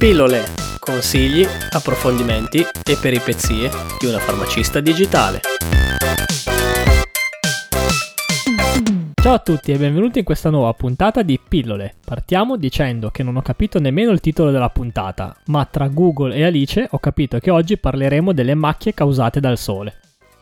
Pillole, consigli, approfondimenti e peripezie di una farmacista digitale. Ciao a tutti e benvenuti in questa nuova puntata di Pillole. Partiamo dicendo che non ho capito nemmeno il titolo della puntata, ma tra Google e Alice ho capito che oggi parleremo delle macchie causate dal sole.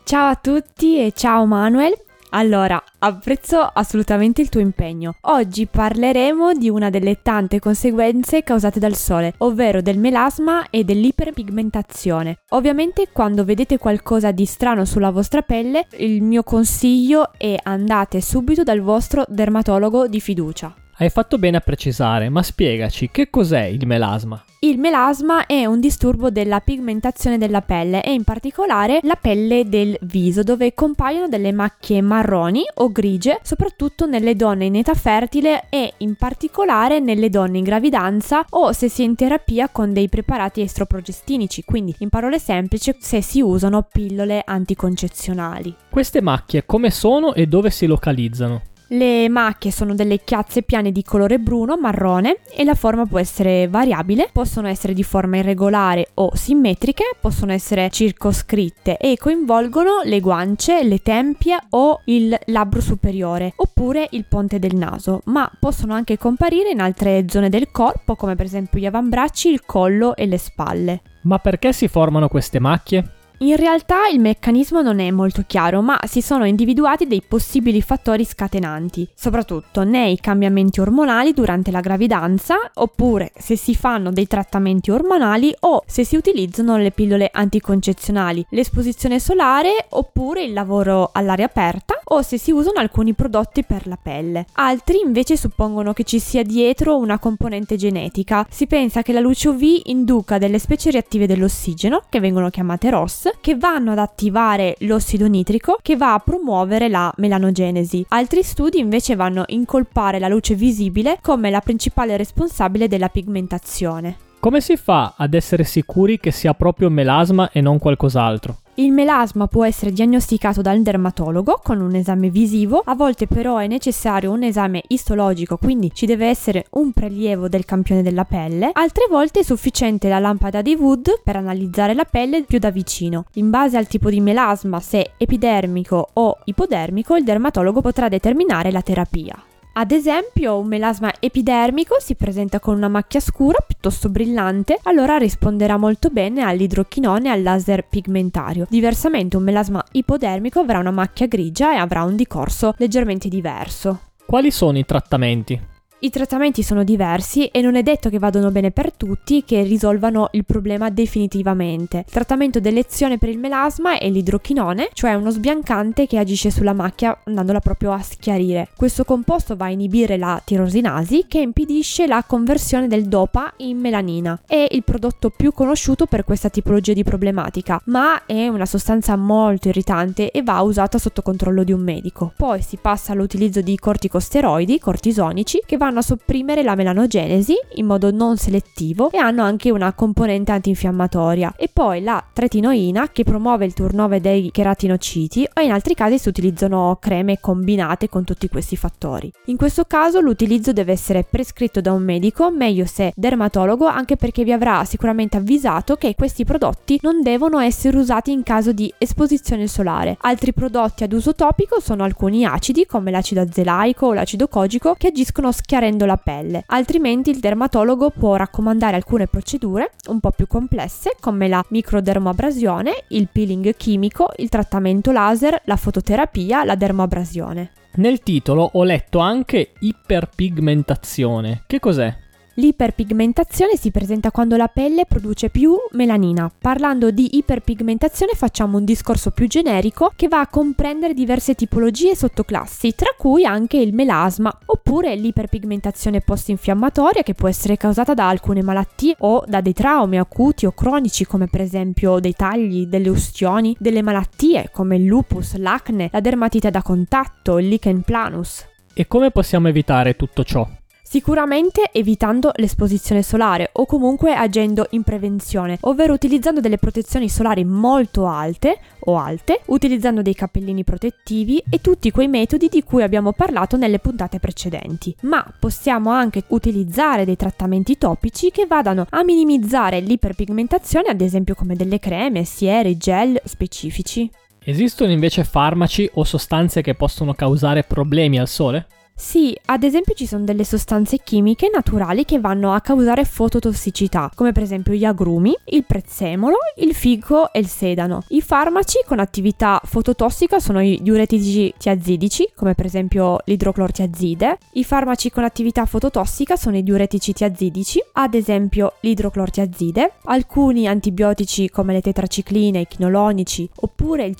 Ciao a tutti e ciao Manuel. Allora, apprezzo assolutamente il tuo impegno. Oggi parleremo di una delle tante conseguenze causate dal sole, ovvero del melasma e dell'iperpigmentazione. Ovviamente quando vedete qualcosa di strano sulla vostra pelle, il mio consiglio è andate subito dal vostro dermatologo di fiducia. Hai fatto bene a precisare, ma spiegaci che cos'è il melasma? Il melasma è un disturbo della pigmentazione della pelle e in particolare la pelle del viso dove compaiono delle macchie marroni o grigie soprattutto nelle donne in età fertile e in particolare nelle donne in gravidanza o se si è in terapia con dei preparati estroprogestinici, quindi in parole semplici se si usano pillole anticoncezionali. Queste macchie come sono e dove si localizzano? Le macchie sono delle chiazze piane di colore bruno, marrone e la forma può essere variabile, possono essere di forma irregolare o simmetriche, possono essere circoscritte e coinvolgono le guance, le tempie o il labbro superiore oppure il ponte del naso, ma possono anche comparire in altre zone del corpo come per esempio gli avambracci, il collo e le spalle. Ma perché si formano queste macchie? In realtà il meccanismo non è molto chiaro, ma si sono individuati dei possibili fattori scatenanti, soprattutto nei cambiamenti ormonali durante la gravidanza, oppure se si fanno dei trattamenti ormonali o se si utilizzano le pillole anticoncezionali, l'esposizione solare oppure il lavoro all'aria aperta o se si usano alcuni prodotti per la pelle. Altri invece suppongono che ci sia dietro una componente genetica. Si pensa che la luce UV induca delle specie reattive dell'ossigeno, che vengono chiamate ROS, che vanno ad attivare l'ossido nitrico che va a promuovere la melanogenesi. Altri studi invece vanno a incolpare la luce visibile come la principale responsabile della pigmentazione. Come si fa ad essere sicuri che sia proprio melasma e non qualcos'altro? Il melasma può essere diagnosticato dal dermatologo con un esame visivo, a volte però è necessario un esame istologico, quindi ci deve essere un prelievo del campione della pelle, altre volte è sufficiente la lampada di Wood per analizzare la pelle più da vicino. In base al tipo di melasma, se epidermico o ipodermico, il dermatologo potrà determinare la terapia. Ad esempio, un melasma epidermico si presenta con una macchia scura piuttosto brillante, allora risponderà molto bene all'idrochinone e al laser pigmentario. Diversamente, un melasma ipodermico avrà una macchia grigia e avrà un decorso leggermente diverso. Quali sono i trattamenti? I trattamenti sono diversi e non è detto che vadano bene per tutti che risolvano il problema definitivamente. Il trattamento d'elezione per il melasma è l'idrochinone, cioè uno sbiancante che agisce sulla macchia andandola proprio a schiarire. Questo composto va a inibire la tirosinasi che impedisce la conversione del dopa in melanina. È il prodotto più conosciuto per questa tipologia di problematica, ma è una sostanza molto irritante e va usata sotto controllo di un medico. Poi si passa all'utilizzo di corticosteroidi, cortisonici, che vanno vanno a sopprimere la melanogenesi in modo non selettivo e hanno anche una componente antinfiammatoria. E poi la tretinoina che promuove il turnover dei cheratinociti o in altri casi si utilizzano creme combinate con tutti questi fattori. In questo caso l'utilizzo deve essere prescritto da un medico, meglio se dermatologo, anche perché vi avrà sicuramente avvisato che questi prodotti non devono essere usati in caso di esposizione solare. Altri prodotti ad uso topico sono alcuni acidi come l'acido azelaico o l'acido cogico che agiscono schiarendo chiarendo la pelle, altrimenti il dermatologo può raccomandare alcune procedure un po' più complesse come la microdermoabrasione, il peeling chimico, il trattamento laser, la fototerapia, la dermoabrasione. Nel titolo ho letto anche iperpigmentazione. Che cos'è? L'iperpigmentazione si presenta quando la pelle produce più melanina. Parlando di iperpigmentazione facciamo un discorso più generico che va a comprendere diverse tipologie e sottoclassi, tra cui anche il melasma, oppure l'iperpigmentazione post-infiammatoria che può essere causata da alcune malattie o da dei traumi acuti o cronici come per esempio dei tagli, delle ustioni, delle malattie come il lupus, l'acne, la dermatite da contatto, il lichen planus. E come possiamo evitare tutto ciò? Sicuramente evitando l'esposizione solare o comunque agendo in prevenzione, ovvero utilizzando delle protezioni solari molto alte o alte, utilizzando dei cappellini protettivi e tutti quei metodi di cui abbiamo parlato nelle puntate precedenti. Ma possiamo anche utilizzare dei trattamenti topici che vadano a minimizzare l'iperpigmentazione, ad esempio come delle creme, sieri, gel specifici. Esistono invece farmaci o sostanze che possono causare problemi al sole? Sì, ad esempio ci sono delle sostanze chimiche naturali che vanno a causare fototossicità, come per esempio gli agrumi, il prezzemolo, il fico e il sedano. I farmaci con attività fototossica sono i diuretici tiazidici, come per esempio l'idroclortiazide. I farmaci con attività fototossica sono i diuretici tiazidici, ad esempio l'idroclortiazide, alcuni antibiotici come le tetracicline, i chinolonici, oppure il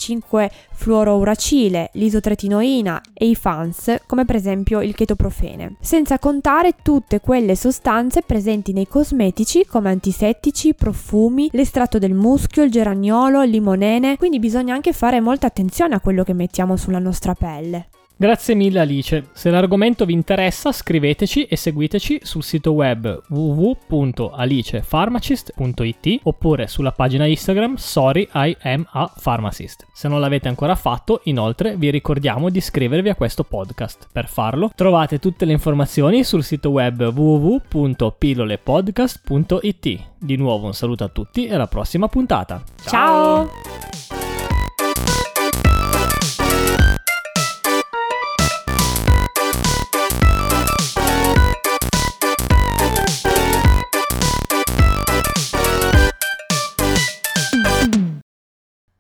5-fluorouracile, l'isotretinoina e i FANS, come per esempio il chetoprofene, senza contare tutte quelle sostanze presenti nei cosmetici come antisettici, profumi, l'estratto del muschio, il geraniolo, il limonene, quindi bisogna anche fare molta attenzione a quello che mettiamo sulla nostra pelle. Grazie mille Alice. Se l'argomento vi interessa scriveteci e seguiteci sul sito web www.alicepharmacist.it oppure sulla pagina Instagram Sorry I am a pharmacist. Se non l'avete ancora fatto, inoltre vi ricordiamo di iscrivervi a questo podcast. Per farlo trovate tutte le informazioni sul sito web www.pillolepodcast.it. Di nuovo un saluto a tutti e alla prossima puntata. Ciao! Ciao.